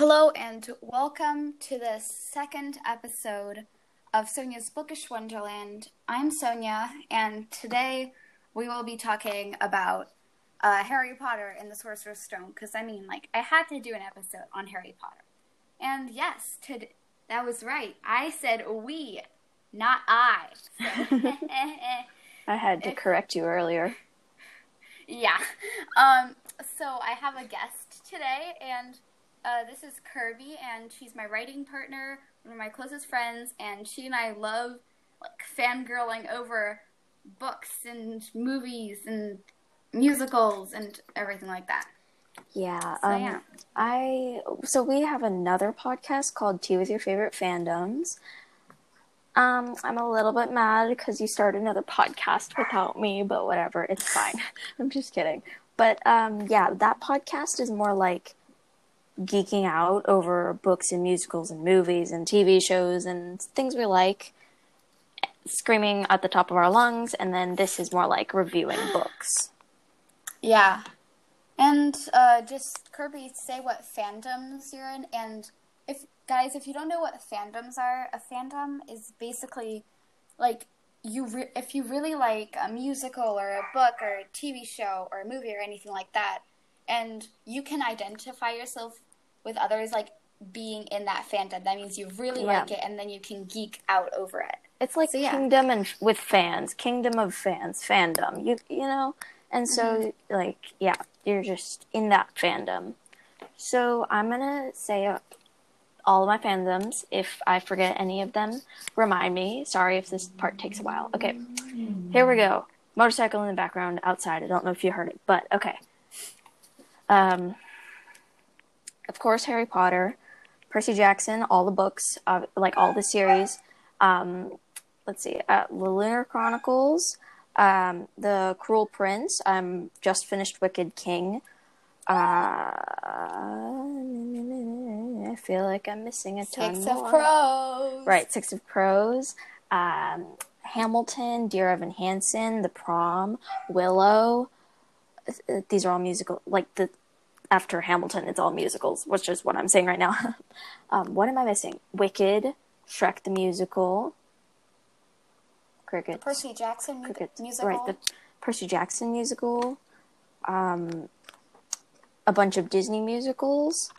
Hello and welcome to the second episode of Sonia's Bookish Wonderland. I'm Sonia, and today we will be talking about uh, Harry Potter and the Sorcerer's Stone. Because I mean, like, I had to do an episode on Harry Potter, and yes, to, that was right. I said we, not I. So, I had to correct you earlier. Yeah. Um. So I have a guest today, and uh, this is Kirby, and she's my writing partner, one of my closest friends, and she and I love like fangirling over books and movies and musicals and everything like that. Yeah. So, um, yeah. I so we have another podcast called Tea with Your Favorite Fandoms. Um, I'm a little bit mad because you started another podcast without me, but whatever, it's fine. I'm just kidding. But um, yeah, that podcast is more like geeking out over books and musicals and movies and TV shows and things we like, screaming at the top of our lungs. And then this is more like reviewing books. Yeah. And uh, just Kirby, say what fandoms you're in. And if guys, if you don't know what fandoms are, a fandom is basically like you. Re- if you really like a musical or a book or a TV show or a movie or anything like that, and you can identify yourself with others like being in that fandom, that means you really Yeah. like it, and then you can geek out over it. It's like So, yeah. kingdom and with fans, kingdom of fans, fandom. You you know, and so Mm-hmm. like yeah, you're just in that fandom. So I'm gonna say uh, all of my fandoms. If I forget any of them, remind me. Sorry if this part takes a while. Okay, here we go. Motorcycle in the background outside. I don't know if you heard it, but okay. Um, of course, Harry Potter, Percy Jackson, all the books, uh, like all the series. Um, let's see, uh, the Lunar Chronicles, um, The Cruel Prince. I'm just finished Wicked King. Uh, I feel like I'm missing a ton Six more. of Crows. Right, Six of Crows, um, Hamilton, Dear Evan Hansen, The Prom, Willow. These are all musical. Like the after Hamilton, it's all musicals, which is what I'm saying right now. um, what am I missing? Wicked, Shrek the musical, Cricket, Percy Jackson Cricket, musical. right? The Percy Jackson musical, um, a bunch of Disney musicals.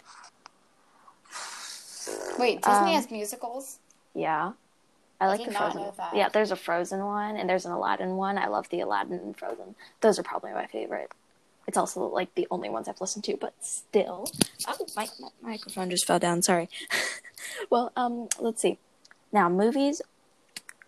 Wait, Disney um, has musicals. Yeah. I like did the Frozen. Yeah, there's a Frozen one and there's an Aladdin one. I love the Aladdin and Frozen. Those are probably my favorite. It's also like the only ones I've listened to, but still. Oh, my, my microphone just fell down. Sorry. well, um, let's see. Now, movies.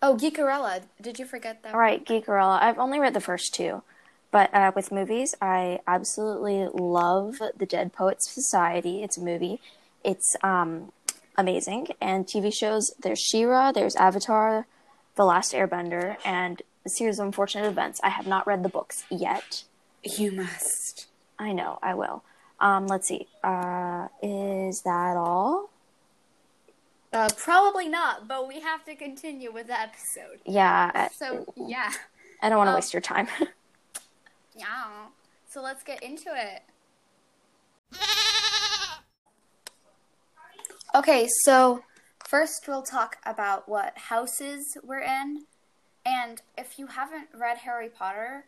Oh, Geekerella. Did you forget that? All right, Geekerella. I've only read the first two, but uh, with movies, I absolutely love The Dead Poets Society. It's a movie. It's um, amazing. And TV shows. There's She-Ra. There's Avatar, The Last Airbender, and a series of unfortunate events. I have not read the books yet. You must. I know. I will. Um, let's see. Uh, is that all? Uh, probably not, but we have to continue with the episode. Yeah. So, yeah. I don't want to um, waste your time. Yeah. So let's get into it. Okay, so first we'll talk about what houses we're in. And if you haven't read Harry Potter,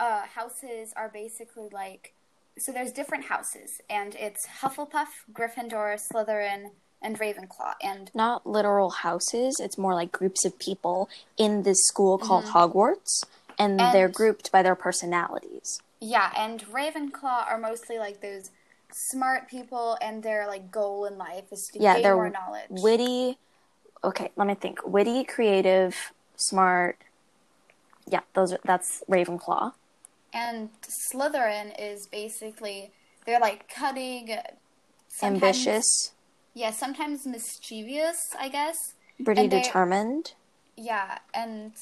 uh, houses are basically like so there's different houses, and it's Hufflepuff, Gryffindor, Slytherin, and Ravenclaw. And not literal houses. It's more like groups of people in this school called Hogwarts, and, And- they're grouped by their personalities. yeah, and Ravenclaw are mostly like those smart people, and their like goal in life is to Yeah, gain they're more knowledge. witty. Okay, let me think. Witty, creative, smart. Yeah, those are that's Ravenclaw. And Slytherin is basically they're like cutting, Ambitious, Yeah, sometimes mischievous, I guess. pretty and determined. Yeah, and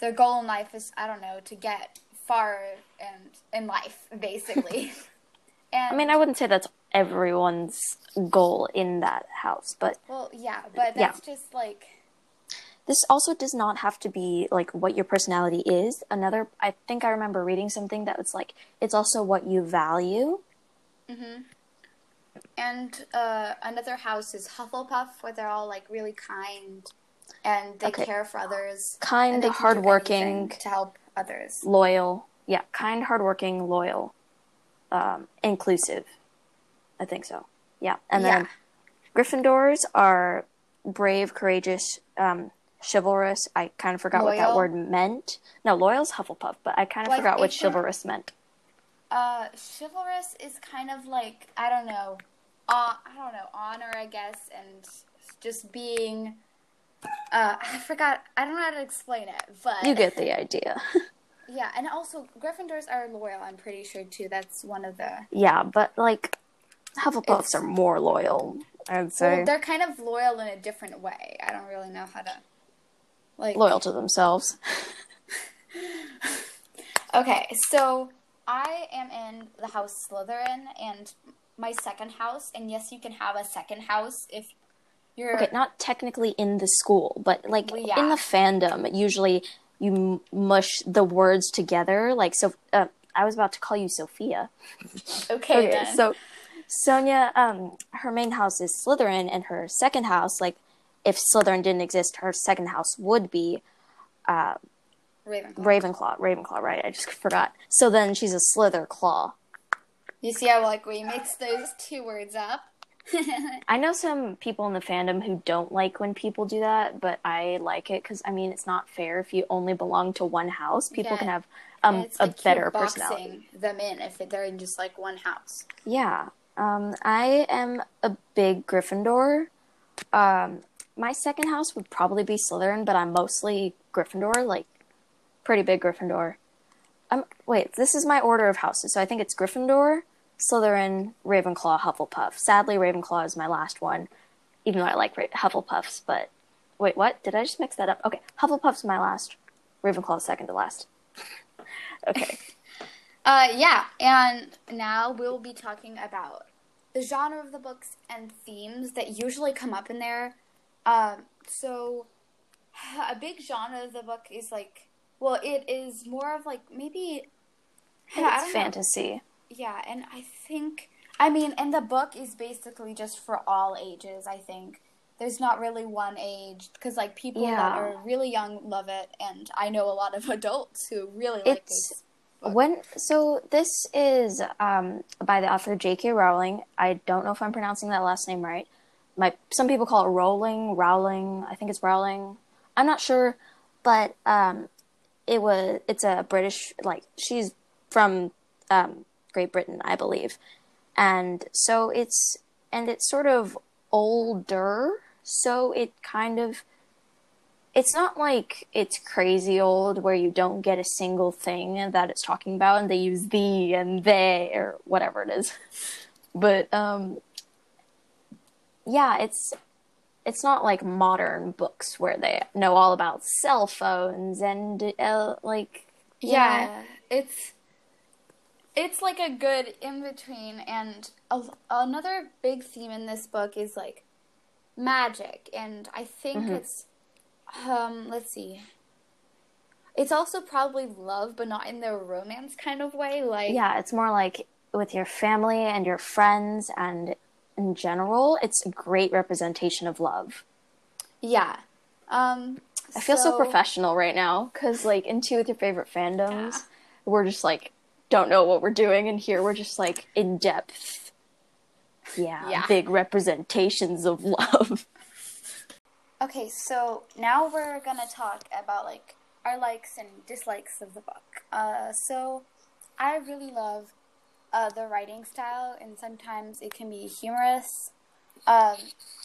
their goal in life is I don't know to get far and in life basically. and I mean, I wouldn't say that's everyone's goal in that house, but well, yeah, uh, but Yeah. that's just like This also does not have to be like what your personality is. Another, I think I remember reading something that was like, it's also what you value. Mhm. and uh, another house is Hufflepuff, where they're all like really kind and they Okay. care for others. Kind, and they can do hardworking. to help others. loyal. Yeah, kind, hardworking, loyal, um, inclusive. I think so. Yeah, and then Gryffindors are brave, courageous, um, chivalrous. I kind of forgot what that word meant. No, loyal's Hufflepuff, but I kind of Like, forgot what chivalrous meant. Uh, chivalrous is kind of like I don't know, uh, I don't know, honor, I guess, and just being. Uh, I forgot. I don't know how to explain it, but You get the idea. Yeah, and also Gryffindors are loyal. I'm pretty sure too. That's one of the. yeah, but like Hufflepuffs It's- are more loyal. I'd say Well, they're kind of loyal in a different way. I don't really know how to. Like loyal to themselves. Okay, so I am in the house Slytherin, and my second house. And yes, you can have a second house if you're. Okay, not technically in the school, but like Well, yeah. in the fandom, usually you mush the words together. Like so, uh, I was about to call you Sophia. Okay, Okay, so Sonia, um, her main house is Slytherin, and her second house, like if Slytherin didn't exist, her second house would be Ravenclaw. Ravenclaw. Ravenclaw, right? I just forgot. So then she's a Slytherclaw. You see how like we mix those two words up? I know some people in the fandom who don't like when people do that, but I like it because I mean it's not fair if you only belong to one house. People Yeah. can have um, a like you're better personality. them in if they're in just like one house. Yeah. Um, I am a big Gryffindor. Um, my second house would probably be Slytherin, but I'm mostly Gryffindor, like pretty big Gryffindor. Um, wait, this is my order of houses, so I think it's Gryffindor, Slytherin, Ravenclaw, Hufflepuff. Sadly, Ravenclaw is my last one, even though I like Hufflepuffs. But wait, what? Did I just mix that up? Okay, Hufflepuff's my last. Ravenclaw's second to last. okay. Uh, yeah, and now we'll be talking about the genre of the books and themes that usually come up in there. Um, so, a big genre of the book is like, well, it is more of like maybe. Yeah, it's don't know. fantasy. Yeah, and I think, I mean, and the book is basically just for all ages, I think. There's not really one age, because, like, people that are really young love it, and I know a lot of adults who really like It's- this. When so this is um, by the author J.K. Rowling. I don't know if I'm pronouncing that last name right. My some people call it Rowling, Rowling. I think it's Rowling. I'm not sure, but um, it was it's a British like she's from um, Great Britain, I believe, and so it's and it's sort of older, so it kind of it's not like it's crazy old where you don't get a single thing that it's talking about and they use the and they or whatever it is. But um yeah, it's it's not like modern books where they know all about cell phones and uh, like Yeah, it's it's like a good in between, and a, another big theme in this book is like magic, and I think it's um let's see, it's also probably love, but not in the romance kind of way. Like yeah, it's more like with your family and your friends and in general, it's a great representation of love. yeah. Um, I feel so, professional right now because, like, in two with your favorite fandoms, Yeah. we're just like don't know what we're doing, and here we're just like in depth. Yeah, Yeah. big representations of love. Okay, so now we're gonna talk about like our likes and dislikes of the book. Uh, so I really love uh, the writing style, and sometimes it can be humorous. Um,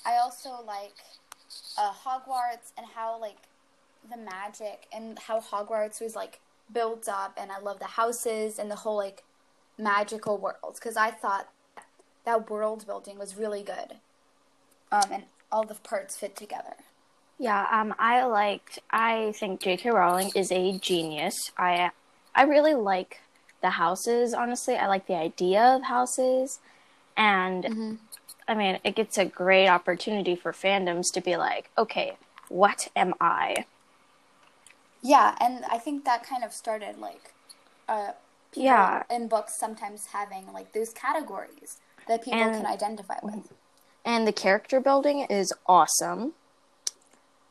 I also like uh, Hogwarts and how like the magic and how Hogwarts was like built up, and I love the houses and the whole like magical world because I thought that world building was really good, um, and all the parts fit together. Yeah, um, I liked. I think J.K. Rowling is a genius. I, I really like the houses. Honestly, I like the idea of houses, and I mean, it gets a great opportunity for fandoms to be like, okay, what am I? Yeah, and I think that kind of started like uh people Yeah. in books sometimes having like those categories. that people And- can identify with. And the character building is awesome.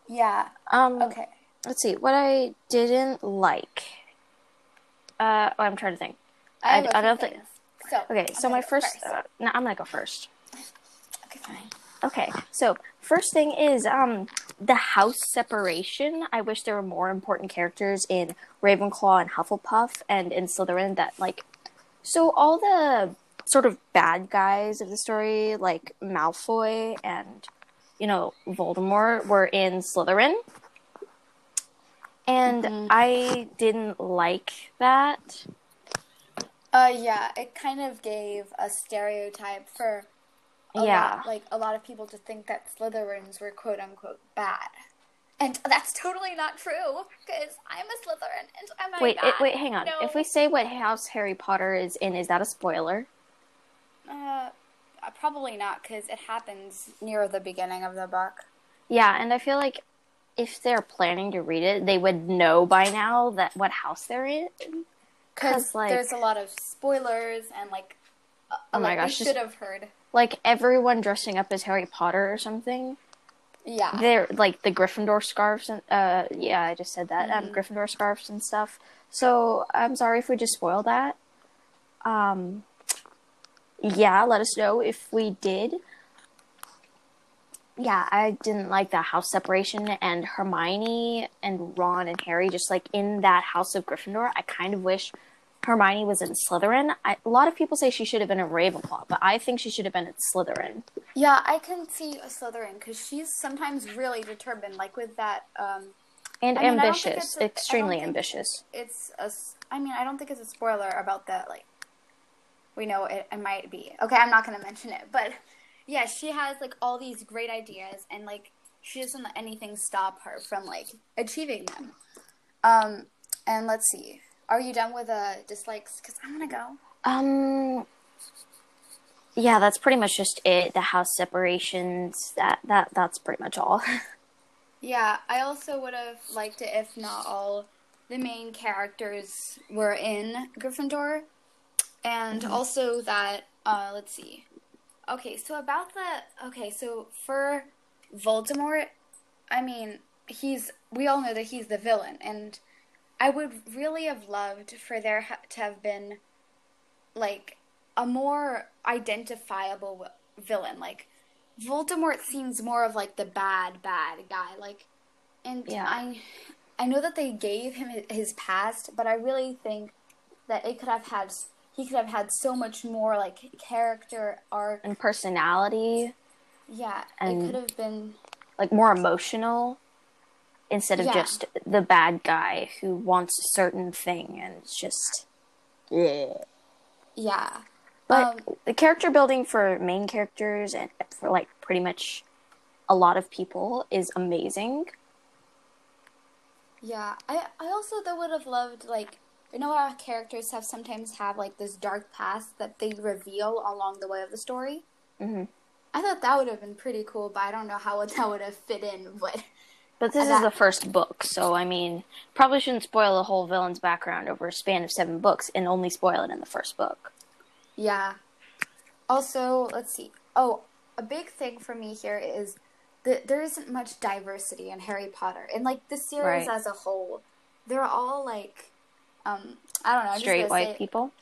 Yeah. Um, Okay. let's see what I didn't like. Uh, oh, I'm trying to think. I, I- I don't think- So Okay, I'm so my go first, Uh, no, I'm gonna go first. okay, fine. Okay, so first thing is um the house separation. I wish there were more important characters in Ravenclaw and Hufflepuff and in Slytherin that like so all the sort of bad guys of the story like Malfoy and you know Voldemort were in Slytherin. And Mhm. I didn't like that. Uh, yeah, it kind of gave a stereotype for a Yeah. lot, like a lot of people to think that Slytherins were quote unquote bad, and that's totally not true because I'm a Slytherin and I'm Wait, bad. it, wait, hang on. No. If we say what house Harry Potter is in, is that a spoiler? uh, uh, probably not because it happens near the beginning of the book. Yeah, and I feel like if they're planning to read it, they would know by now that what house they're in. Because like- there's a lot of spoilers and like, uh, Oh my like gosh, should have heard. Like everyone dressing up as Harry Potter or something. Yeah, They're like the Gryffindor scarves and uh yeah, I just said that. Um Mhm. Gryffindor scarves and stuff. So I'm sorry if we just spoiled that. Um yeah, let us know if we did. Yeah, I didn't like the house separation and Hermione and Ron and Harry just like in that house of Gryffindor. I kind of wish Hermione was in Slytherin. I, a lot of people say she should have been in Ravenclaw, but I think she should have been in Slytherin. yeah, I can see a Slytherin because she's sometimes really determined, like with that. Um, And I mean, I don't think ambitious, it's a- extremely ambitious. it's a. I mean, I don't think it's a spoiler about that. Like, we know it, it might be. Okay, I'm not gonna mention it, but yeah, she has like all these great ideas, and like she doesn't let anything stop her from like achieving them. Um, and let's see. Are you done with uh dislikes? Because I'm gonna go. Um. Yeah, that's pretty much just it. The house separations. That that that's pretty much all. Yeah, I also would have liked it if not all the main characters were in Gryffindor. And also that, uh, let's see. Okay, so about the. Okay, so for Voldemort, I mean, he's. We all know that he's the villain, and I would really have loved for there ha- to have been, like, a more identifiable wi- villain. Like, Voldemort seems more of like the bad bad guy like and Yeah. I I know that they gave him his past but I really think that it could have had he could have had so much more like character arc and personality, yeah And- it could have been like more emotional, instead of Yeah. just the bad guy who wants a certain thing and it's just. Yeah. yeah But Um, the character building for main characters and for like pretty much a lot of people is amazing. yeah I I also though would have loved like you know how characters have sometimes have like this dark past that they reveal along the way of the story hmm I thought that would have been pretty cool, but I don't know how that would have fit in. But But this And is the first book, so I mean, probably shouldn't spoil the whole villain's background over a span of seven books and only spoil it in the first book. yeah. Also, let's see. Oh, a big thing for me here is that there isn't much diversity in Harry Potter, and like the series Right. as a whole, they're all like, um, I don't know, I'm just Straight white say- people.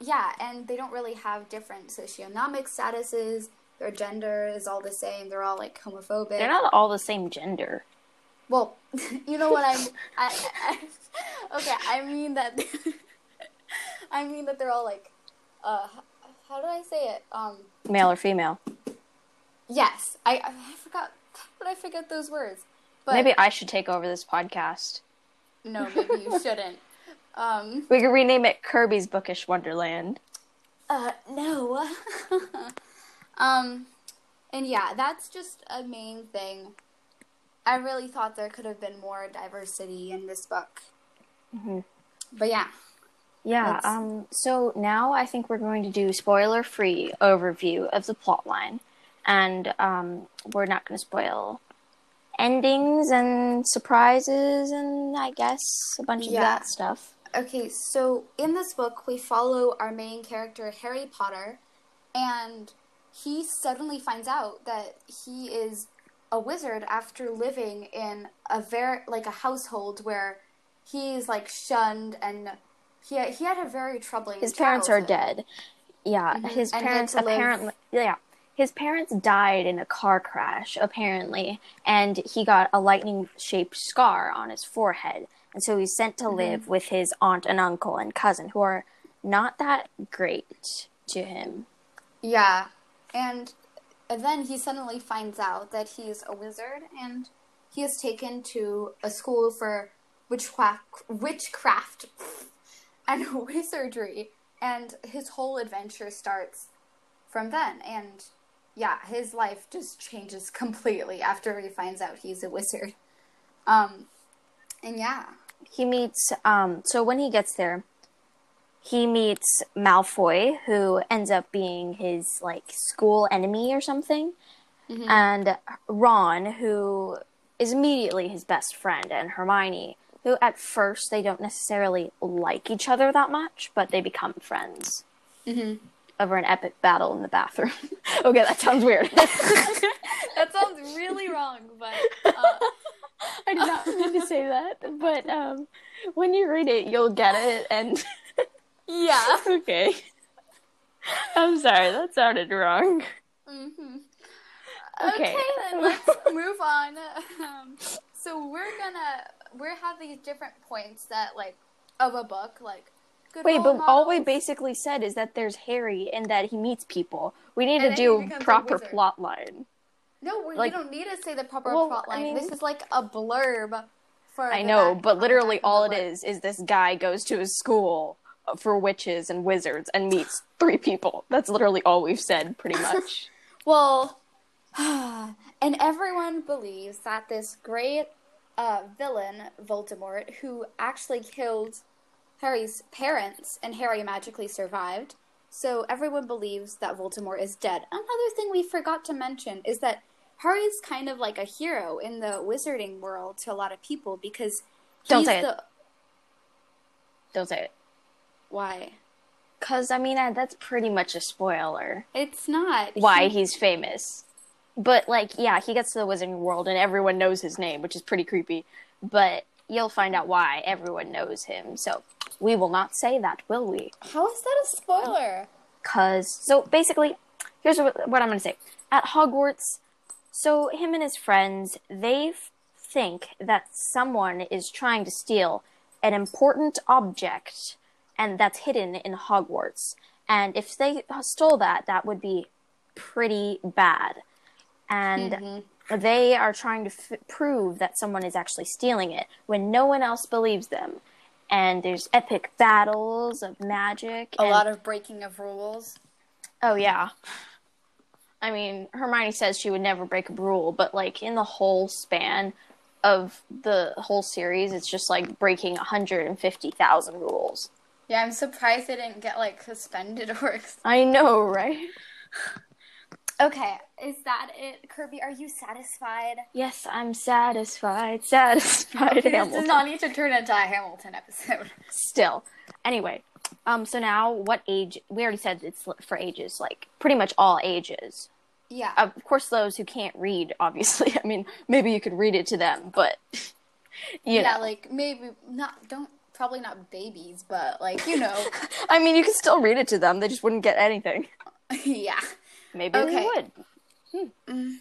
Yeah, and they don't really have different socioeconomic statuses. Their gender is all the same. They're all like homophobic. They're not all the same gender. Well, you know what I'm. I, I, okay, I mean that. I mean that they're all like, uh, how do I say it? Um, Male or female. yes, I I forgot, but I forget those words. But Maybe I should take over this podcast. no, maybe you shouldn't. Um, We could rename it Kirby's Bookish Wonderland. uh, no. um, and yeah, that's just a main thing. I really thought there could have been more diversity in this book. Mhm. But yeah. Yeah, um, so now I think we're going to do spoiler free overview of the plot line. And um, we're not going to spoil endings and surprises and I guess a bunch of Yeah. that stuff. Okay, so in this book, we follow our main character, Harry Potter, and he suddenly finds out that he is a wizard after living in a very like a household where he's like shunned and he he had a very troubling. His parents are dead. Yeah, Mhm. his And parents to live- apparently yeah. His parents died in a car crash apparently, and he got a lightning-shaped scar on his forehead. And so he's sent Mm-hmm. to live with his aunt and uncle and cousin who are not that great to him. Yeah, and then he suddenly finds out that he's a wizard, and he is taken to a school for witchcraft, witchcraft, and wizardry, and his whole adventure starts from then. And yeah, his life just changes completely after he finds out he's a wizard. Um, and yeah, he meets um so when he gets there he meets Malfoy who ends up being his like school enemy or something. And Ron who is immediately his best friend and Hermione who at first they don't necessarily like each other that much but they become friends Mhm. over an epic battle in the bathroom. Okay that sounds weird. That sounds really wrong, but uh, I did not mean to say that but um when you read it you'll get it and yeah. okay. I'm sorry, that sounded wrong. Mm-hmm. Okay. Okay. then let's move on. Um, so we're gonna we have these different points that like of a book, like Wait, but all we basically said is that there's Harry and that he meets people. We need And to do a proper plot line. No, we, like- we don't need to say the proper Well, plot I mean- this is like a blurb for. I know, but literally all it is is is this guy goes to his school for witches and wizards and meets three people. That's literally all we've said, pretty much. Well, and everyone believes that this great uh, villain, Voldemort, who actually killed Harry's parents and Harry magically survived. So everyone believes that Voldemort is dead. Another thing we forgot to mention is that Harry's kind of like a hero in the wizarding world to a lot of people because he's Don't say it. Don't say it. why Because, I mean, uh, that's pretty much a spoiler. it's not Why He- he's famous. But, like, yeah, he gets to the wizarding world and everyone knows his name, which is pretty creepy. But you'll find out why everyone knows him. So we will not say that, will we? how is that a spoiler? Cause so basically, here's what, what I'm gonna say. At Hogwarts, so him and his friends they think that someone is trying to steal an important object, and that's hidden in Hogwarts. And if they stole that, that would be pretty bad. And mm-hmm. they are trying to f- prove that someone is actually stealing it when no one else believes them. And there's epic battles of magic. A and- lot of breaking of rules. Oh yeah. I mean, Hermione says she would never break a rule, but like in the whole span of the whole series, it's just like breaking 150,000 rules. Yeah, I'm surprised they didn't get like suspended or. I know, right? Okay, is that it, Kirby? Are you satisfied? Yes, I'm satisfied. Satisfied. This does not need to turn into a Hamilton episode. Still. Anyway, um, so now what age? We already said it's for ages, like pretty much all ages. Yeah. Of course, those who can't read, obviously. I mean, maybe you could read it to them, but you yeah, know. like maybe not. Don't probably not babies, but like you know. I mean, you could still read it to them. They just wouldn't get anything. yeah. Maybe Okay. they would.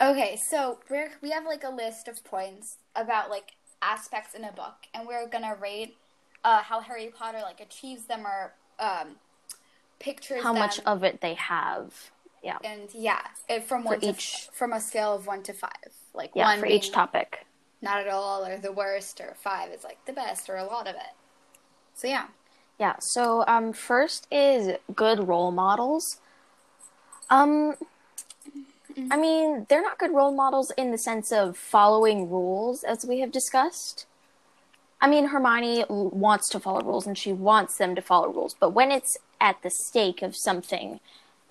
Okay, so we're we have like a list of points about like aspects in a book, and we're gonna rate uh, how Harry Potter like achieves them or um, pictures How them. much of it they have. Yeah. and yeah, it, from one each- f- from a scale of one to five, like Yeah, one for each topic. not at all or the worst, or five is like the best or a lot of it. So yeah, Yeah. So, um, first is good role models. Um, I mean, they're not good role models in the sense of following rules, as we have discussed. I mean, Hermione wants to follow rules and she wants them to follow rules, but when it's at the stake of something,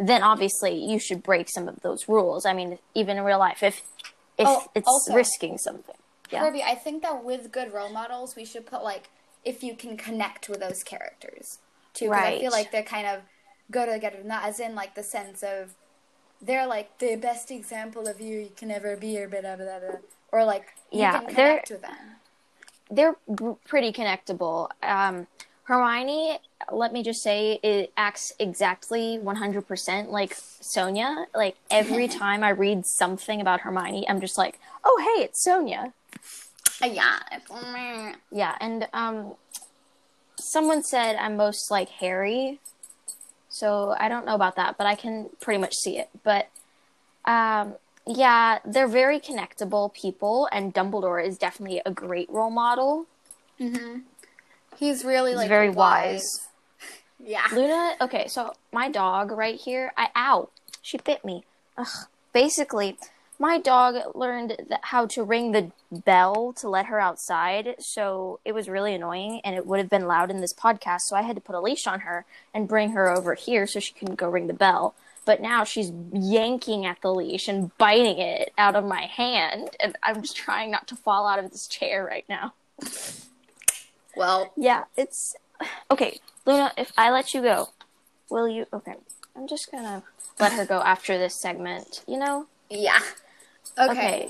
then obviously you should break some of those rules. I mean, even in real life, if if Oh, it's also- risking something. Yeah. Kirby, I think that with good role models, we should put like if you can connect with those characters too, because I feel like they're kind of go together. Not as in like the sense of they're like the best example of you you can ever be, or blah blah blah, blah. or like you Yeah, can they're- connect with them. they're pretty connectable. Um, Hermione, let me just say, it acts exactly 100% like Sonia. Like every time I read something about Hermione, I'm just like, oh, hey, it's Sonia. Yeah, Yeah, and um, someone said I'm most like Harry, so I don't know about that, but I can pretty much see it. But um, yeah, they're very connectable people, and Dumbledore is definitely a great role model. hmm he's really He's like very wise. Yeah. Luna, okay, so my dog right here, I ow, she bit me. Ugh. Basically, my dog learned how to ring the bell to let her outside, so it was really annoying, and it would have been loud in this podcast. So I had to put a leash on her and bring her over here so she can go ring the bell. But now she's yanking at the leash and biting it out of my hand, and I'm just trying not to fall out of this chair right now. Well, Yeah, it's okay. Luna, if I let you go, will you? Okay, I'm just gonna let her go after this segment. You know? yeah. Okay. Okay.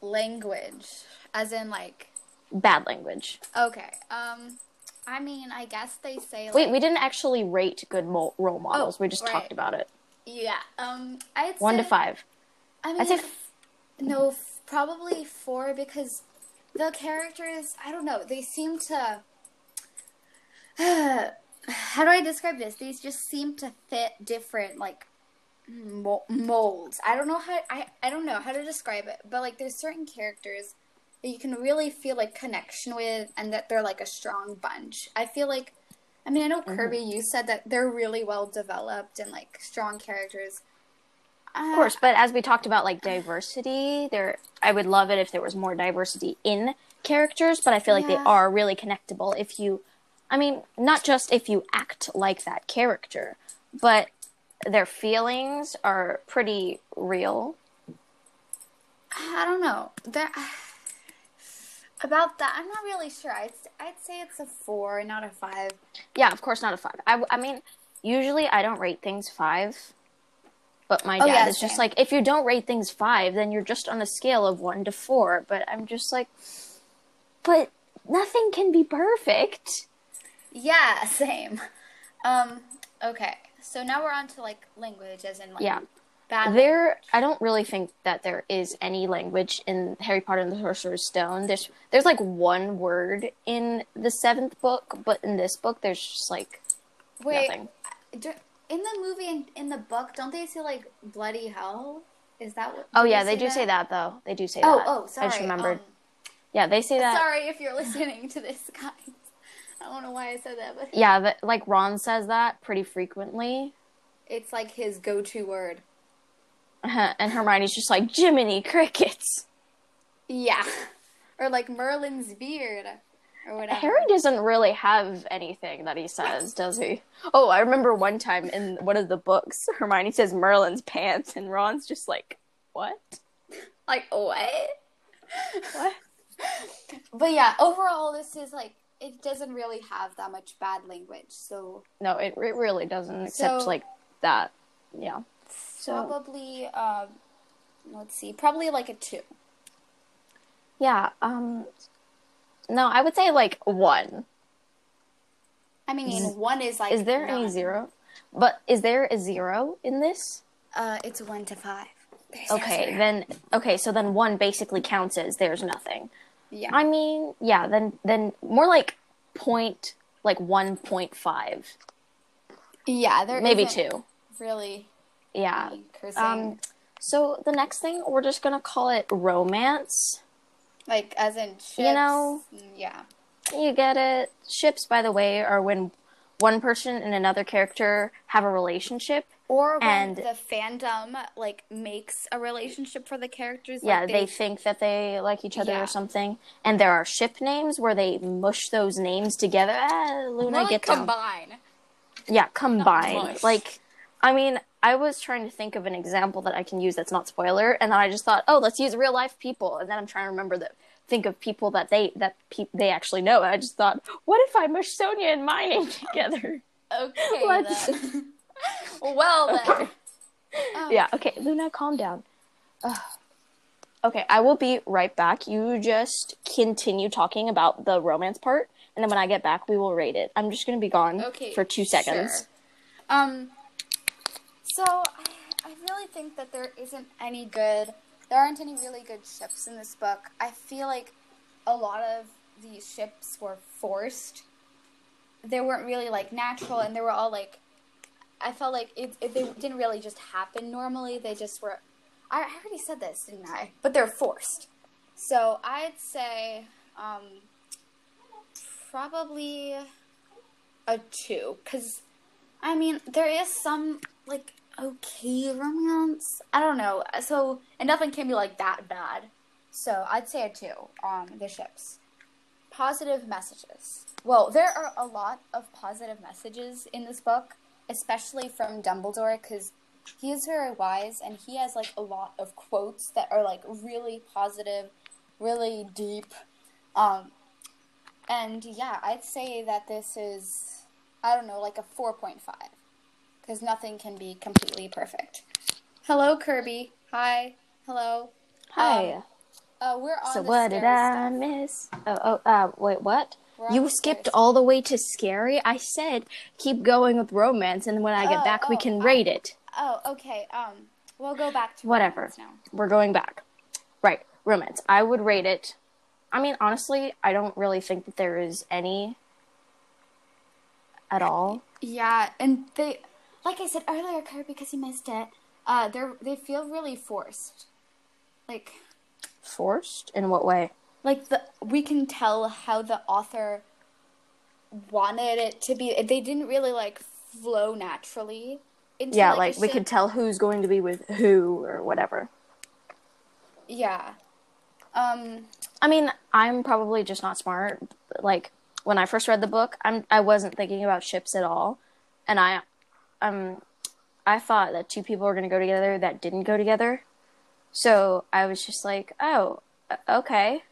Language, as in like. Bad language. Okay. Um, I mean, I guess they say. Like, Wait, we didn't actually rate good mo- role models. we just right. talked about it. Yeah. Um, I'd One to five. I mean, I'd say f- no, f- probably four because the characters. I don't know. They seem to. how do I describe this? These just seem to fit different like molds. I don't know how I I don't know how to describe it, but like there's certain characters that you can really feel like connection with, and that they're like a strong bunch. I feel like. I mean, I know Kirby. You said that they're really well developed and like strong characters. Uh, Of course, but as we talked about, like diversity, there, I would love it if there was more diversity in characters. But I feel like they are really connectable if you, I mean, not just if you act like that character, but their feelings are pretty real. I don't know. There, about that, I'm not really sure. I'd, I'd say it's a four, not a five. Yeah, of course, not a five. I, I mean, usually I don't rate things five, but my Oh, dad yeah, is just like, if you don't rate things five, then you're just on a scale of one to four. But I'm just like, but nothing can be perfect. Yeah, same. Um, okay. So now we're on to like language, as in like Yeah. bad. There, I don't really think that there is any language in Harry Potter and the Sorcerer's Stone. There's, there's like one word in the seventh book, but in this book, there's just like Wait, nothing. do- in the movie and in the book, don't they say like bloody hell? Is that what? Oh yeah, they do say that though. They do say Oh, that. oh, sorry. I just remembered. um, yeah, they say that. sorry if you're listening to this, guys. I don't know why I said that, but Yeah, that, like Ron says that pretty frequently. it's like his go-to word. and Hermione's just like, Jiminy Crickets. Yeah, or like Merlin's beard, or whatever. Harry doesn't really have anything that he says, does he? Oh, I remember one time in one of the books, Hermione says Merlin's pants, and Ron's just like, what? Like what? What? But yeah, overall, this is like it doesn't really have that much bad language, so No, it, it really doesn't, except So- like that. Yeah. So, probably um, let's see, probably like a two. yeah, um, no, I would say like one. I mean, one is like Is there any none. zero? But is there a zero in this? Uh, it's one to five. There's Okay, then okay, so then one basically counts as there's nothing. Yeah, I mean, yeah, then then more like point like one point five, yeah, there maybe isn't two. Really, Yeah. Um. So the next thing we're just gonna call it romance. like as in ships, know- yeah, You get it. Ships, by the way, are when one person and another character have a relationship. Or when And- the fandom like makes a relationship for the characters. Yeah, like, they think that they like each other Yeah. or something. And there are ship names where they mush those names together. Ah, Luna, like get down. Yeah, combine. Like, I mean, I was trying to think of an example that I can use that's not spoiler, and then I just thought, oh, let's use real life people, and then I'm trying to remember that think of people that they that pe- they actually know. And I just thought, what if I mush Sonia and my name together? Okay, Then. well then. Um, Yeah, okay, Luna, calm down. Ugh. Okay, I will be right back. You just continue talking about the romance part, and then when I get back, we will rate it. I'm just gonna be gone Okay. for two seconds. sure. Um. So I, I really think that there isn't any good. There aren't any really good ships in this book. I feel like a lot of these ships were forced. They weren't really like natural, and they were all like. I felt like it, it, they didn't really just happen normally. They just were. I, already said this, didn't I? But they're forced. So I'd say um, probably a two, because I mean there is some like okay romance. I don't know. So and nothing can be like that bad. So I'd say a two on the ships. Positive messages. Well, there are a lot of positive messages in this book, especially from Dumbledore, because he is very wise and he has like a lot of quotes that are like really positive, really deep. Um, and yeah, I'd say that this is, I don't know, like a 4.5. Because nothing can be completely perfect. Hello, Kirby. Hi. Hello. Hi. Um, Uh, we're on so what did I stuff. miss? Oh, oh, uh, wait, what? We're You skipped all the way to scary. I said keep going with romance, and when I get Oh, back, we oh, can I- rate it. Oh, okay. Um, we'll go back to Whatever. We're going back. Right, romance. I would rate it. I mean, honestly, I don't really think that there is any at all. Yeah, and they, like I said earlier, Kirby, because you missed it. Uh, they they feel really forced. Like, Forced? In what way? Like the we can tell how the author wanted it to be. They didn't really like flow naturally. Into, Yeah, like, like we ship. could tell who's going to be with who or whatever. Yeah. Um. I mean, I'm probably just not smart. Like when I first read the book, I'm I wasn't thinking about ships at all, and I, um, I thought that two people were going to go together that didn't go together. So I was just like, oh, okay.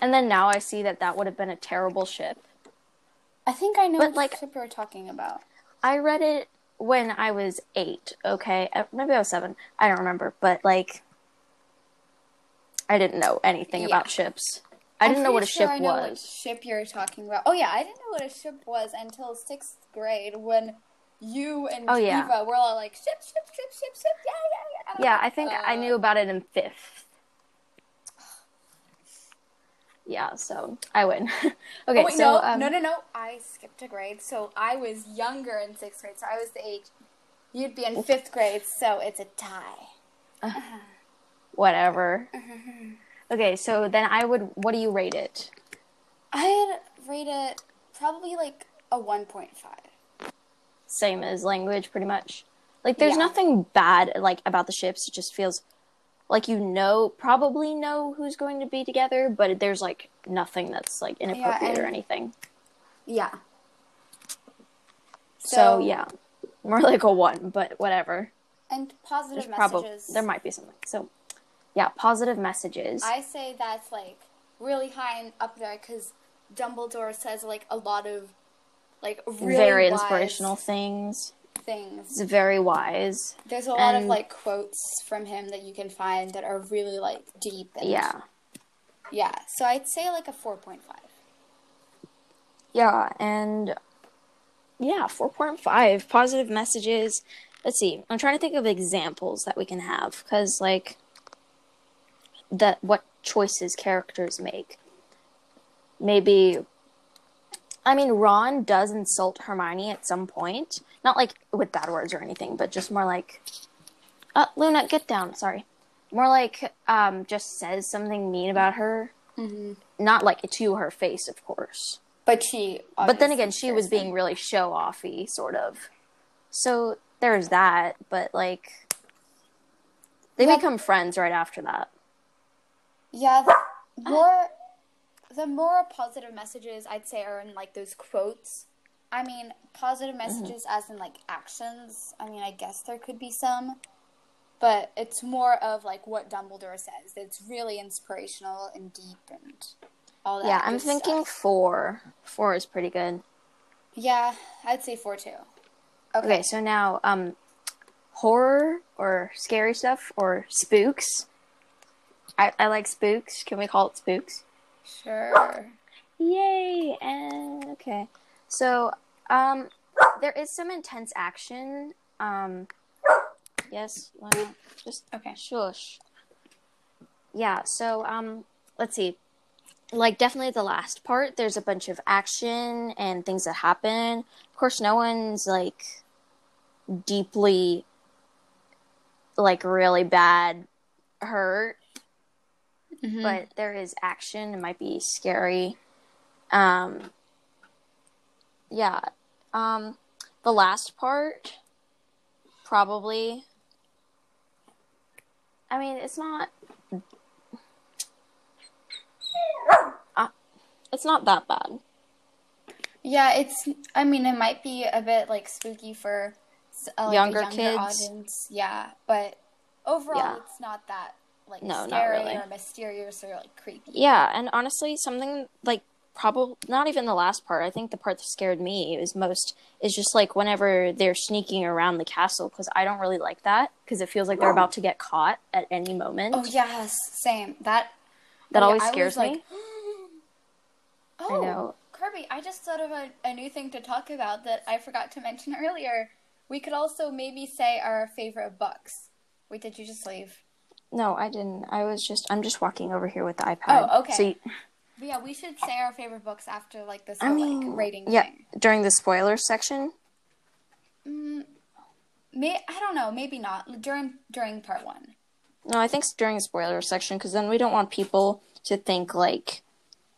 And then now I see that that would have been a terrible ship. I think I know But, what like- ship we're talking about. I read it when I was eight. Okay, Uh, maybe I was seven. I don't remember, but like, I didn't know anything Yeah. about ships. I didn't know what a sure ship I know was. What ship you're talking about? Oh yeah, I didn't know what a ship was until sixth grade when you and Oh, yeah. Eva were all like ship, ship, ship, ship, ship. Yeah, yeah, yeah. Yeah, I think I Uh, knew about it in fifth. Yeah, so I win. okay, oh, wait, so no, um, no, no, no. I skipped a grade, so I was younger in sixth grade, so I was the age. You'd be in fifth grade, so it's a tie. Uh, uh-huh. whatever. Mm-hmm. Okay, so then I would. What do you rate it? I'd rate it probably like a one point five. Same as language, pretty much. Like, there's Yeah. nothing bad like about the ships. It just feels like you know, probably know who's going to be together, but there's like nothing that's like inappropriate or and- anything. Yeah. So, yeah, more like a one, but whatever. And positive There's messages. there might be something. So, yeah, positive messages. I say that's like really high and up there because Dumbledore says like a lot of like really very wise inspirational things. Things. It's very wise. There's a lot of like quotes from him that you can find that are really like deep. And, Yeah. yeah. So I'd say like a four point five. Yeah, and yeah, 4.5 positive messages. Let's see. I'm trying to think of examples that we can have cuz like that what choices characters make. Maybe I mean Ron does insult Hermione at some point. Not like with bad words or anything, but just more like uh, Luna, get down. Sorry. More like um, just says something mean about her. Mm-hmm. Not like to her face, of course. But she. But then again, she was being really show offy, sort of. So there's that, but like they Yeah. become friends right after that. Yeah, the more the more positive messages I'd say are in like those quotes. I mean, positive messages as in like actions. I mean, I guess there could be some, but it's more of like what Dumbledore says. It's really inspirational and deep and all that. yeah, I'm thinking stuff. four. Four is pretty good. Yeah, I'd say four too. Okay. Okay, so now um horror or scary stuff or spooks. I, I like spooks. Can we call it spooks? Sure. Yay! And okay. So um there is some intense action. Um yes, just Okay. shush. Yeah, so um let's see. Like definitely the last part, there's a bunch of action and things that happen. Of course no one's like deeply like really bad hurt, Mhm. but there is action. It might be scary. Um yeah. Um the last part probably I mean, it's not uh, it's not that bad. yeah, it's. I mean, it might be a bit like spooky for uh, like, Younger younger kids. audience. Yeah, but overall, Yeah. it's not that like No, scary really. or mysterious or like creepy. Yeah, and honestly, something like probably not even the last part. I think the part that scared me is most is just like whenever they're sneaking around the castle because I don't really like that because it feels like they're about to get caught at any moment. Oh yes, same. That that always I scares like, me. Oh, know. Kirby, I just thought of a, a new thing to talk about that I forgot to mention earlier. We could also maybe say our favorite books. Wait, did you just leave? No, I didn't. I was just I'm just walking over here with the iPad. Oh, okay. So you, yeah, we should say our favorite books after like this I whole mean, like rating yeah, thing. during the spoiler section. Mm, may I don't know, maybe not during during part one. No, I think it's during the spoiler section because then we don't want people to think like,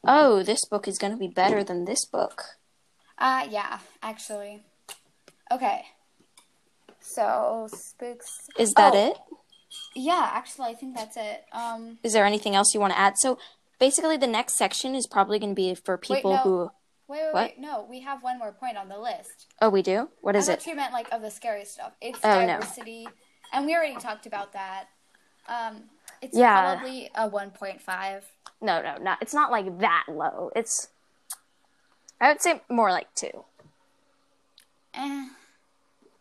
oh, this book is going to be better than this book. Uh yeah, actually. Okay. So spooks. Is that Oh. it? Yeah, actually, I think that's it. Um, Is there anything else you want to add? So basically, the next section is probably going to be for people no. who. wait, wait, What? wait. No, we have one more point on the list. Oh, we do. What is I it? thought you meant like of the scary stuff. It's Oh, no. diversity, and we already talked about that. Um, it's Yeah. probably a one point five. No, no, not. It's not like that low. It's. I would say more like two. Eh,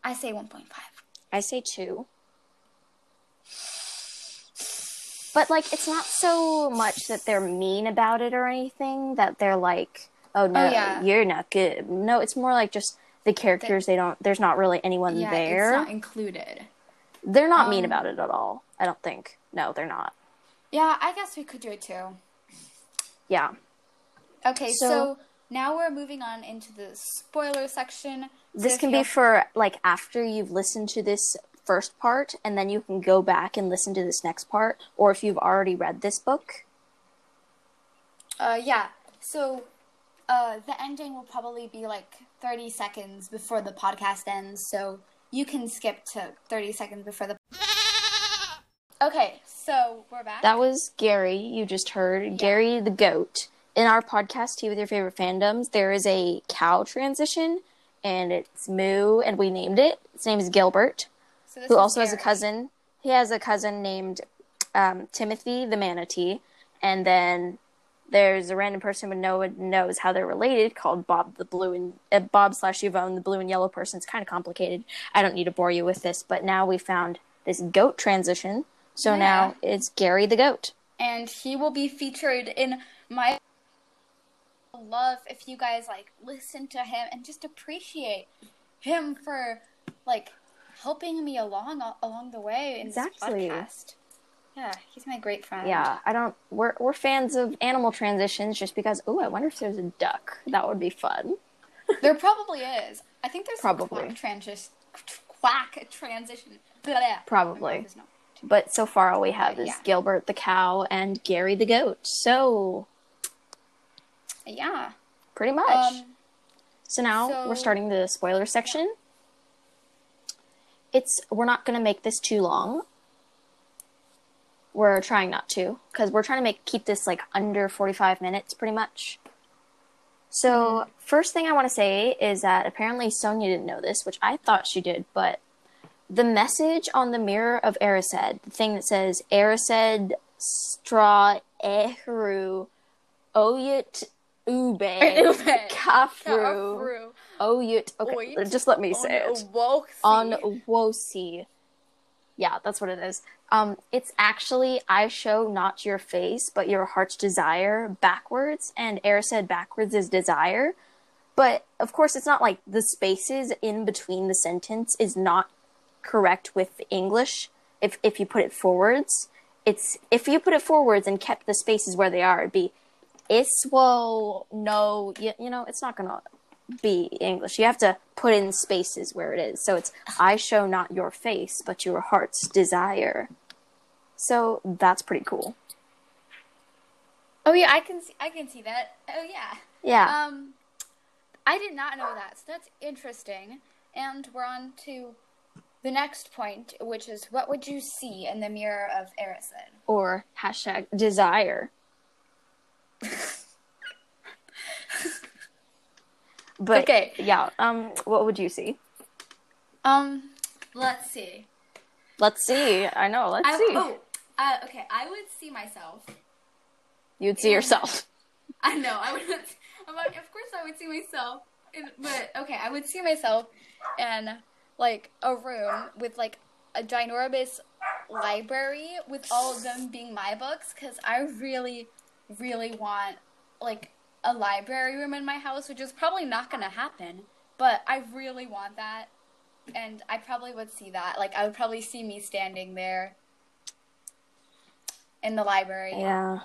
I say one point five. I say two. But like, it's not so much that they're mean about it or anything. That they're like, "Oh no, yeah. you're not good." No, it's more like just the characters. They don't. There's not really anyone Yeah, there. it's not included. They're not mean Um, about it at all. I don't think. No, they're not. Yeah, I guess we could do it too. Yeah. Okay, so, So- now we're moving on into the spoiler section. So This can be for like after you've listened to this first part and then you can go back and listen to this next part or if you've already read this book. Uh, yeah. So, uh, the ending will probably be like 30 seconds before the podcast ends, so you can skip to 30 seconds before the. Okay, so we're back. That was Gary, you just heard. Gary the goat. In our podcast, Tea with Your Favorite Fandoms, there is a cow transition and it's Moo and we named it. Its name is Gilbert, so who also has a cousin. He has a cousin named um, Timothy the manatee, and then there's a random person but no one knows how they're related called Bob the blue and uh, Bob slash Yvonne the blue and yellow person. It's kind of complicated. I don't need to bore you with this, but now we found this goat transition. So Yeah. now it's Gary the goat. and he will be featured in my love if you guys like listen to him and just appreciate him for like helping me along along the way in Exactly. this podcast. Yeah, he's my great friend. Yeah, I don't. We're we're fans of animal transitions just because. Oh, I wonder if there's a duck. That would be fun. there probably is. I think there's Probably. a quack transition. Quack transition. Blah. Probably. My mouth is not- But so far, all we have is Yeah. Gilbert the cow and Gary the goat. So Yeah. pretty much. Um. so now so- we're starting the spoiler section. It's we're not gonna make this too long. We're trying not to because we're trying to make keep this like under forty five minutes, pretty much. So first thing I want to say is that apparently Sonia didn't know this, which I thought she did, but the message on the mirror of Erised, the thing that says Erised Stra Ehru Oyet ube, Ube. kafru, oyut. Okay, Oit. just let me say it. On wosi. Yeah, that's what it is. Um, it's actually I show not your face, but your heart's desire backwards, and Erised backwards is desire. But of course, it's not like the spaces in between the sentence is not correct with English. If if you put it forwards, it's if you put it forwards and kept the spaces where they are, it'd be iswo no. You, you know, it's not gonna be English. You have to put in spaces where it is. So it's I show not your face, but your heart's desire. So that's pretty cool. Oh yeah, I can see. I can see that. Oh yeah. Yeah. Um, I did not know that, so that's interesting. And we're on to the next point, which is what would you see in the mirror of Erison? or hashtag desire. but Okay. yeah, um, what would you see? Um, let's see. Let's see. I know. Let's I, see. Oh, uh, okay. I would see myself. You'd see yourself. I know. I would. I'm like, of course, I would see myself. In, but okay, I would see myself in like a room with like a ginormous library with all of them being my books because I really, really want like a library room in my house, which is probably not gonna happen. But I really want that, and I probably would see that. Like, I would probably see me standing there in the library. Yeah.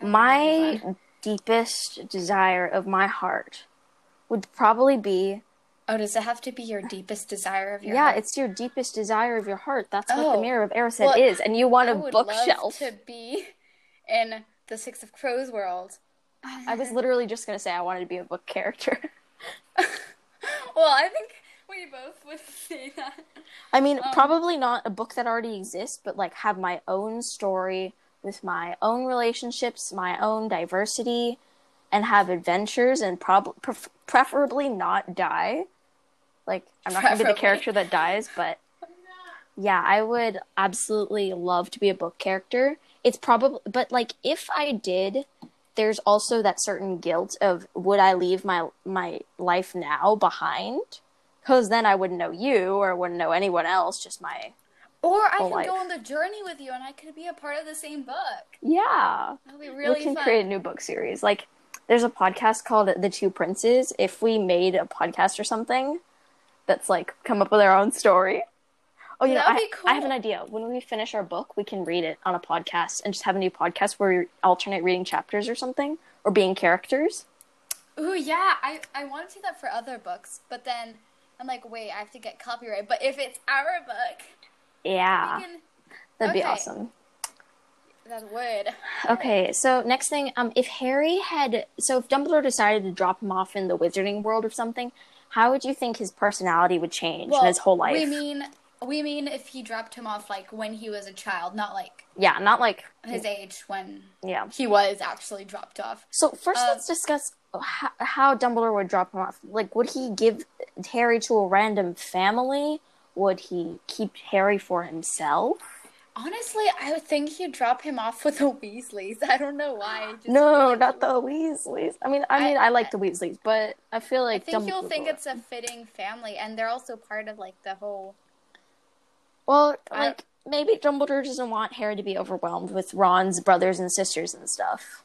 My would be fun. deepest desire of my heart would probably be Oh, does it have to be your deepest desire of your yeah, heart? it's your deepest desire of your heart. That's what Oh. the mirror of Erised Well, is, and you want I a would bookshelf. to be in the Six of Crows world. I was literally just gonna say I wanted to be a book character. well, I think we both would say that. I mean, Um, probably not a book that already exists, but like have my own story with my own relationships, my own diversity, and have adventures and prob- pref- preferably not die. Like, I'm not going to be the character that dies, but yeah, I would absolutely love to be a book character. It's probably, but like, if I did, there's also that certain guilt of would I leave my my life now behind? Because then I wouldn't know you or wouldn't know anyone else. Just my Or I could go on the journey with you, and I could be a part of the same book. yeah. That would be really we can fun. create a new book series. Like, there's a podcast called The Two Princes. If we made a podcast or something that's like come up with our own story. Oh, you That'd I, be I have an idea. When we finish our book, we can read it on a podcast and just have a new podcast where we alternate reading chapters or something or being characters. Ooh, yeah, I I want to do that for other books, but then I'm like, wait, I have to get copyright. But if it's our book, Yeah, can. that'd be awesome. That would. Okay, so next thing, um, if Harry had, so if Dumbledore decided to drop him off in the Wizarding world or something, how would you think his personality would change in his whole life? We mean we mean if he dropped him off like when he was a child, not like yeah, not like his age when yeah. he was actually dropped off. So first, Uh, let's discuss how, how Dumbledore would drop him off. Like, would he give Harry to a random family? Would he keep Harry for himself? Honestly, I would think he'd drop him off with the Weasleys. I don't know why. No, like not the Weasleys. I mean, I mean, I, like the Weasleys, but I feel like I think he'll think it's a fitting family, and they're also part of like the whole. Well, I- like maybe Dumbledore doesn't want Harry to be overwhelmed with Ron's brothers and sisters and stuff.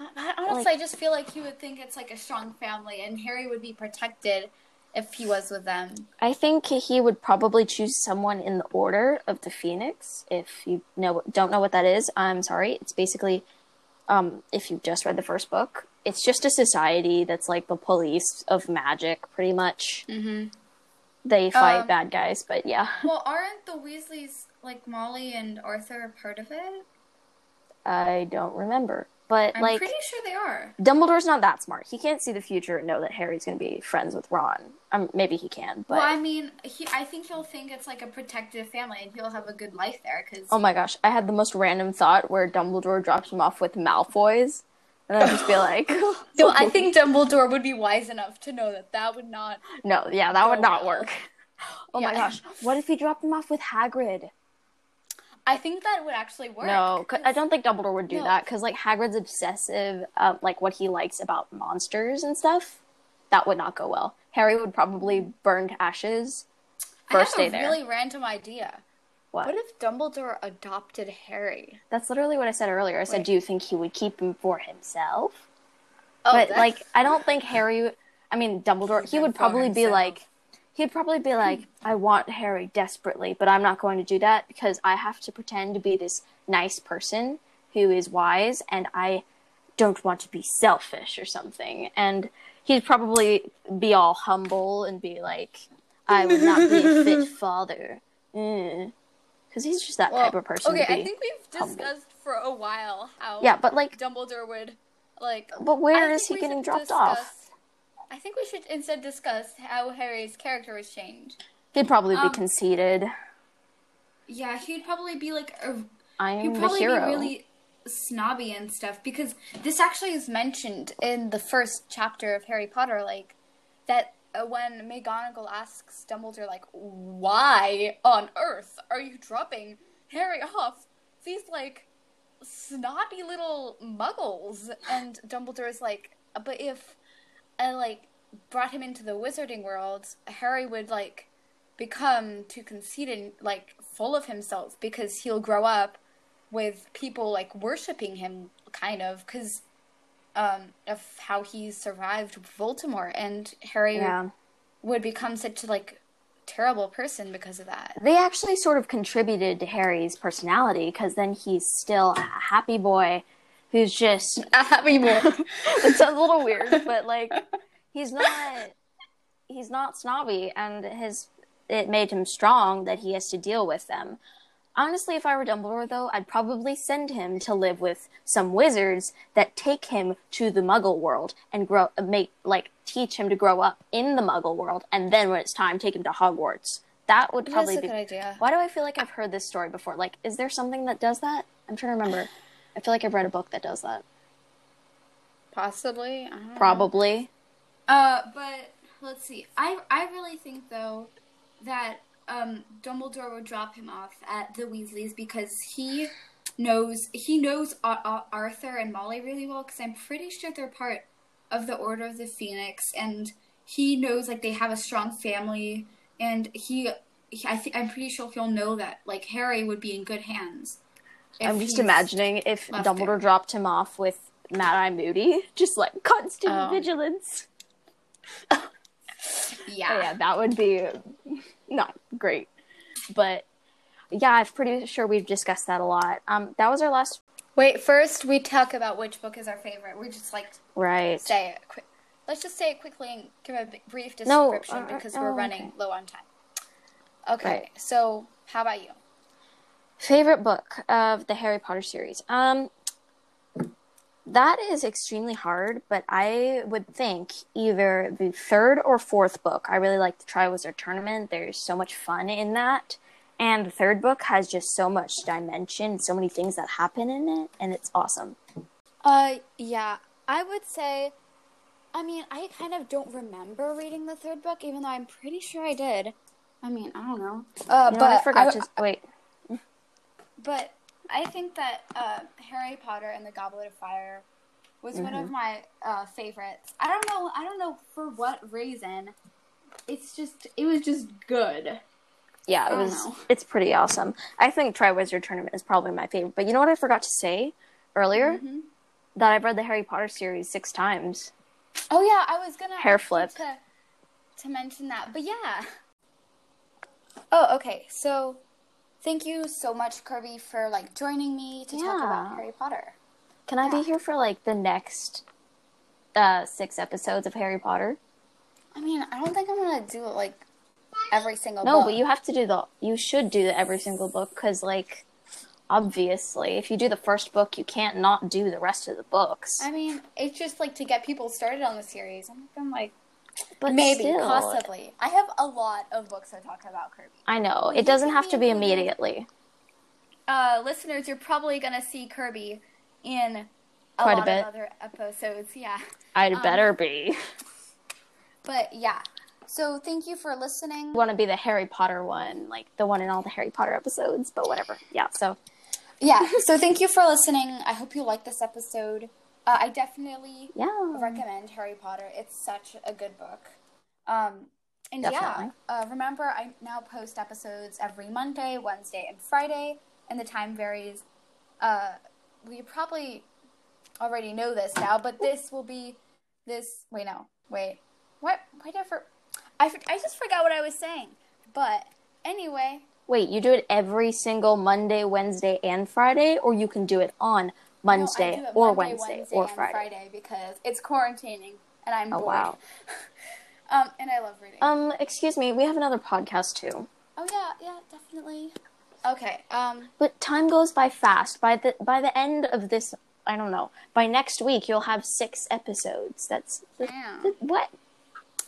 I- I- Honestly, Like- I just feel like he would think it's like a strong family, and Harry would be protected if he was with them. I think he would probably choose someone in the Order of the Phoenix. If you know don't know what that is, I'm sorry. It's basically, um, if you've just read the first book, it's just a society that's like the police of magic, pretty much. Mm-hmm. They fight Um, bad guys, but yeah, Well, aren't the Weasleys like Molly and Arthur part of it? I don't remember. But I'm like, pretty sure they are. Dumbledore's not that smart. He can't see the future and know that Harry's going to be friends with Ron. Um, maybe he can, but Well, I mean, he. I think he'll think it's like a protective family, and he'll have a good life there. Because oh my gosh, I had the most random thought where Dumbledore drops him off with Malfoys, and I'd just be like, so I think Dumbledore would be wise enough to know that that would not. No, yeah, that would not well. work. Oh my gosh. What if he dropped him off with Hagrid? I think that would actually work. No, I don't think Dumbledore would do No. that because like Hagrid's obsessive, um, like what he likes about monsters and stuff. That would not go well. Harry would probably burn to ashes first I day have a there. really random idea. What? What if Dumbledore adopted Harry? That's literally what I said earlier. I said, Wait. do you think he would keep him for himself? Oh, but that's- like, I don't think Harry. I mean, Dumbledore. He would probably be like, he'd probably be like, I want Harry desperately, but I'm not going to do that because I have to pretend to be this nice person who is wise, and I don't want to be selfish or something. And he'd probably be all humble and be like, I would not be a fit father. Mm. Because he's just that type of person. Okay, to be I think we've humble. discussed for a while how Yeah, but like, Dumbledore would like. but where is he getting dropped discuss- off? I think we should instead discuss how Harry's character was changed. He'd probably be Um, conceited. Yeah, he'd probably be like a I'm He'd the probably hero. be really snobby and stuff because this actually is mentioned in the first chapter of Harry Potter, like that Uh, when McGonagall asks Dumbledore, like, why on earth are you dropping Harry off these like snotty little muggles? And Dumbledore's like, but if I like brought him into the wizarding world, Harry would like become too conceited, like full of himself, because he'll grow up with people like worshiping him, kind of, because um, of how he survived Voldemort, and Harry yeah. would become such a like terrible person because of that. They actually sort of contributed to Harry's personality because then he's still a happy boy who's just. A happy boy. it sounds a little weird, but like he's not. He's not snobby, and his it made him strong that he has to deal with them. Honestly, if I were Dumbledore, though, I'd probably send him to live with some wizards that take him to the Muggle world and grow, make like teach him to grow up in the Muggle world, and then when it's time, take him to Hogwarts. That would probably That's a be. good idea. Why do I feel like I've heard this story before? Like, is there something that does that? I'm trying to remember. I feel like I've read a book that does that. Possibly. I don't know. Probably. Uh, but let's see. I I really think though that um Dumbledore would drop him off at the Weasleys because he knows he knows Ar- Ar- Arthur and Molly really well because I'm pretty sure they're part of the Order of the Phoenix and he knows like they have a strong family and he, he I think I'm pretty sure he'll know that like Harry would be in good hands. I'm just imagining if Dumbledore there. dropped him off with Mad Eye Moody, just like constant Oh. vigilance. Yeah. Yeah, that would be not great. But yeah, I'm pretty sure we've discussed that a lot. Um, that was our last. Wait, first we talk about which book is our favorite. We just like Right. say it quick. Let's just say it quickly and give a brief No, description uh, because uh, we're oh, running okay. low on time. Okay, Right. so how about you? Favorite book of the Harry Potter series. Um, that is extremely hard, but I would think either the third or fourth book. I really like the Triwizard Tournament. There's so much fun in that. And the third book has just so much dimension, so many things that happen in it, and it's awesome. Uh, yeah, I would say. I mean, I kind of don't remember reading the third book, even though I'm pretty sure I did. I mean, I don't know. Uh, You know, but I forgot I, to wait. But I think that uh, Harry Potter and the Goblet of Fire was one Mm-hmm. of my uh, favorites. I don't know. I don't know for what reason. It's just. It was just good. Yeah, it was. know. It's pretty awesome. I think Triwizard Tournament is probably my favorite. But you know what I forgot to say earlier? Mm-hmm. That I've read the Harry Potter series six times. Oh yeah, I was gonna Hair flip. to to mention that, but yeah. Oh, okay. So, thank you so much, Kirby, for like joining me to talk about Harry Potter. Can I be here for like the next uh, six episodes of Harry Potter? I mean, I don't think I'm gonna do it like every single. Book. No, book. but you have to do the. You should do the every single book because, like, obviously, if you do the first book, you can't not do the rest of the books. I mean, it's just like to get people started on the series. I'm, I'm like, but maybe, still, possibly. I have a lot of books I talk about Kirby. I know it doesn't have to be immediately. Uh, listeners, you're probably gonna see Kirby in a Quite a bit. of other episodes. Yeah, I'd Um, better be. but yeah. So thank you for listening. want to be the Harry Potter one, like the one in all the Harry Potter episodes, but whatever. Yeah, so Yeah. So thank you for listening. I hope you like this episode. Uh, I definitely yeah. recommend Harry Potter. It's such a good book. Um, and Definitely. yeah, uh, remember I now post episodes every Monday, Wednesday, and Friday, and the time varies. Uh, we probably already know this now, but this will be this. Wait, no, wait. What? Why did I for? I, for- I just forgot what I was saying. But anyway, Wait, you do it every single Monday, Wednesday, and Friday, or you can do it on Monday it or Monday, Wednesday, or and Friday. because it's quarantining and I'm Oh, bored. wow. um, and I love reading. Um, excuse me, we have another podcast too. Oh yeah, yeah, definitely. Okay. Um. But time goes by fast. By the by the end of this, I don't know. By next week, you'll have six episodes. That's Yeah. what?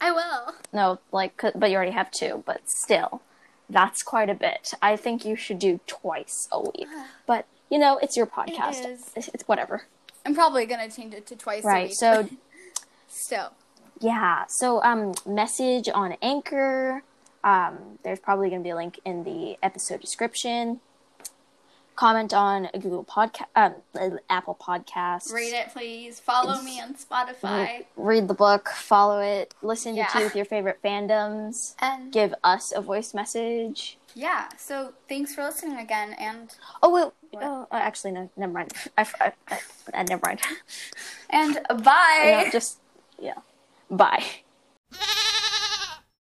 I will. No, like, but you already have two. But still, that's quite a bit. I think you should do twice a week. But you know, it's your podcast. is. It's, it's whatever. I'm probably gonna change it to twice a Right. week. So still. yeah. So um, message on Anchor. Um, there's probably going to be a link in the episode description. Comment on a Google Podcast, um, uh, Apple Podcast. Read it, please. Follow me on Spotify. read the book, follow it, listen to Yeah. two of your favorite fandoms, And give us a voice message. yeah. So thanks for listening again. And Oh, wait, Oh, uh, actually, no. Never mind. I, I, I, uh, never mind. And bye. Just yeah. Bye.